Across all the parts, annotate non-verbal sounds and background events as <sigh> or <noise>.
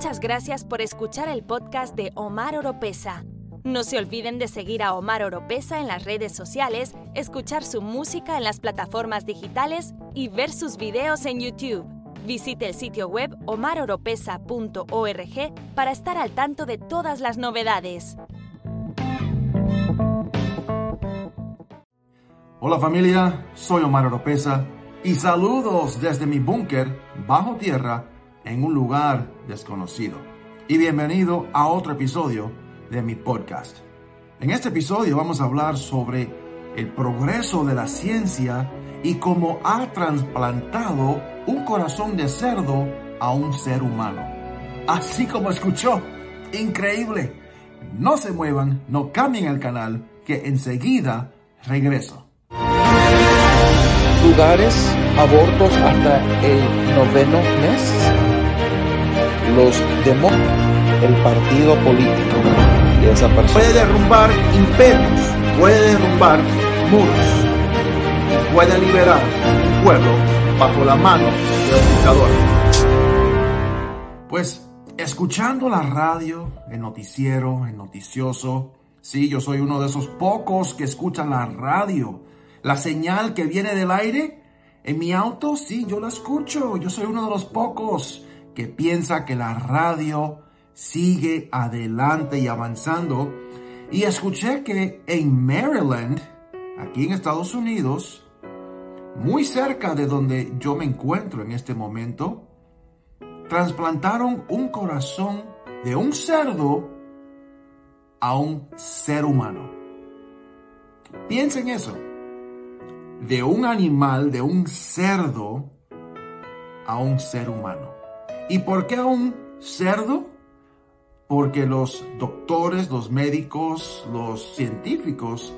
Muchas gracias por escuchar el podcast de Omar Oropesa. No se olviden de seguir a Omar Oropesa en las redes sociales, escuchar su música en las plataformas digitales y ver sus videos en YouTube. Visite el sitio web omaroropesa.org para estar al tanto de todas las novedades. Hola familia, soy Omar Oropesa y saludos desde mi búnker bajo tierra en un lugar desconocido. Y bienvenido a otro episodio de mi podcast. En este episodio vamos a hablar sobre el progreso de la ciencia y cómo ha trasplantado un corazón de cerdo a un ser humano. Así como escuchó, increíble. No se muevan, no cambien el canal, que enseguida regreso. Lugares, abortos hasta el noveno mes. Los demonios, el partido político de esa persona. Puede derrumbar imperios, puede derrumbar muros, puede liberar un pueblo bajo la mano de un dictador. Pues escuchando la radio, el noticiero, el noticioso, sí, yo soy uno de esos pocos que escuchan la radio. La señal que viene del aire en mi auto, sí, yo la escucho. Yo soy uno de los pocos que piensa que la radio sigue adelante y avanzando. Y escuché que en Maryland, aquí en Estados Unidos, muy cerca de donde yo me encuentro en este momento, trasplantaron un corazón de un cerdo a un ser humano. Piensen eso. De un animal, de un cerdo, a un ser humano. ¿Y por qué a un cerdo? Porque los doctores, los médicos, los científicos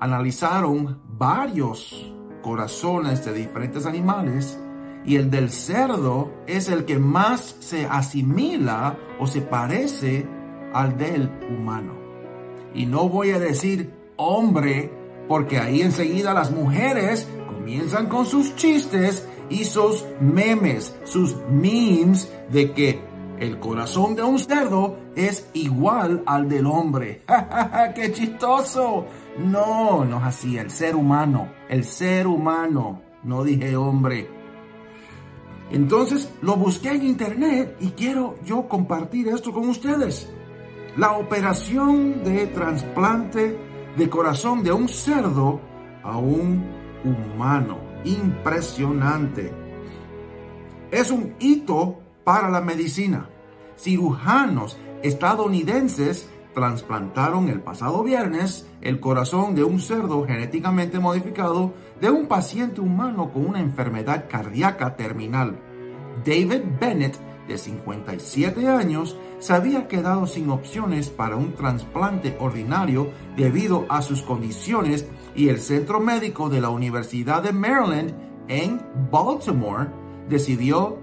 analizaron varios corazones de diferentes animales y el del cerdo es el que más se asimila o se parece al del humano. Y no voy a decir hombre porque ahí enseguida las mujeres comienzan con sus chistes y sus memes, sus memes de que el corazón de un cerdo es igual al del hombre. <laughs> ¡Qué chistoso! No, no es así. El ser humano, el ser humano. No dije hombre. Entonces lo busqué en internet y quiero yo compartir esto con ustedes. La operación de trasplante de corazón de un cerdo a un humano. Impresionante. Es un hito para la medicina. Cirujanos estadounidenses trasplantaron el pasado viernes el corazón de un cerdo genéticamente modificado de un paciente humano con una enfermedad cardíaca terminal. David Bennett, de 57 años, se había quedado sin opciones para un trasplante ordinario debido a sus condiciones y el centro médico de la Universidad de Maryland en Baltimore decidió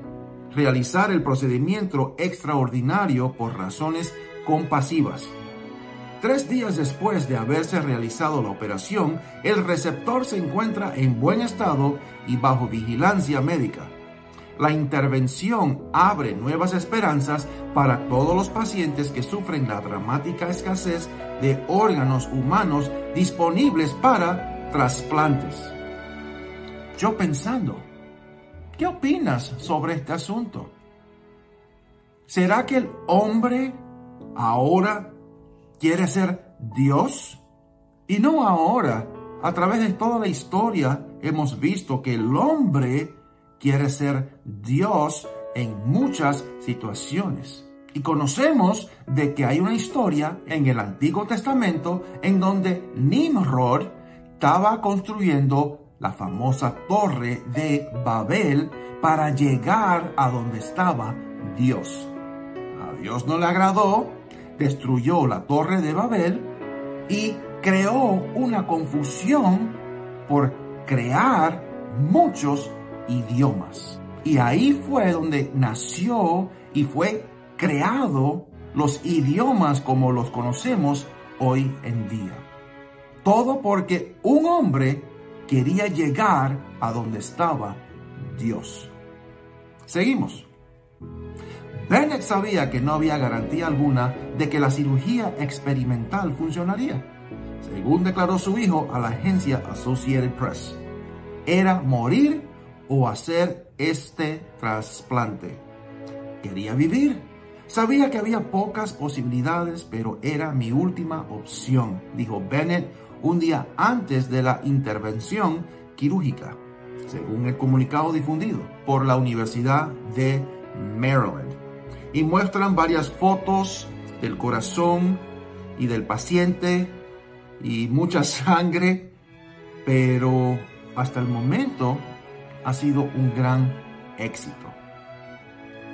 realizar el procedimiento extraordinario por razones compasivas. Tres días después de haberse realizado la operación, el receptor se encuentra en buen estado y bajo vigilancia médica. La intervención abre nuevas esperanzas para todos los pacientes que sufren la dramática escasez de órganos humanos disponibles para trasplantes. Yo pensando, ¿qué opinas sobre este asunto? ¿Será que el hombre ahora quiere ser Dios? Y no ahora, a través de toda la historia hemos visto que el hombre quiere ser Dios en muchas situaciones. Y conocemos de que hay una historia en el Antiguo Testamento en donde Nimrod estaba construyendo la famosa torre de Babel para llegar a donde estaba Dios. A Dios no le agradó, destruyó la torre de Babel y creó una confusión por crear muchos idiomas. Y ahí fue donde nació y fue creado los idiomas como los conocemos hoy en día. Todo porque un hombre quería llegar a donde estaba Dios. Seguimos. Bennett sabía que no había garantía alguna de que la cirugía experimental funcionaría, según declaró su hijo a la agencia Associated Press. Era morir o hacer este trasplante. Quería vivir. Sabía que había pocas posibilidades, pero era mi última opción, dijo Bennett un día antes de la intervención quirúrgica, según el comunicado difundido por la Universidad de Maryland. Y muestran varias fotos del corazón y del paciente y mucha <laughs> sangre, pero hasta el momento ha sido un gran éxito.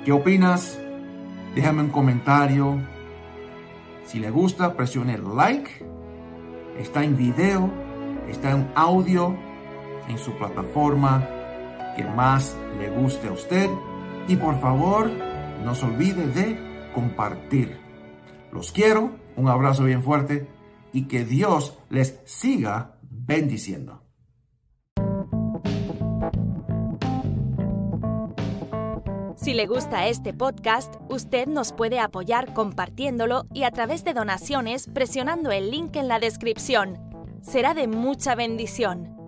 ¿Qué opinas? Déjame un comentario. Si le gusta, presione like. Está en video, está en audio, en su plataforma que más le guste a usted. Y por favor, no se olvide de compartir. Los quiero, un abrazo bien fuerte y que Dios les siga bendiciendo. Si le gusta este podcast, usted nos puede apoyar compartiéndolo y a través de donaciones presionando el link en la descripción. Será de mucha bendición.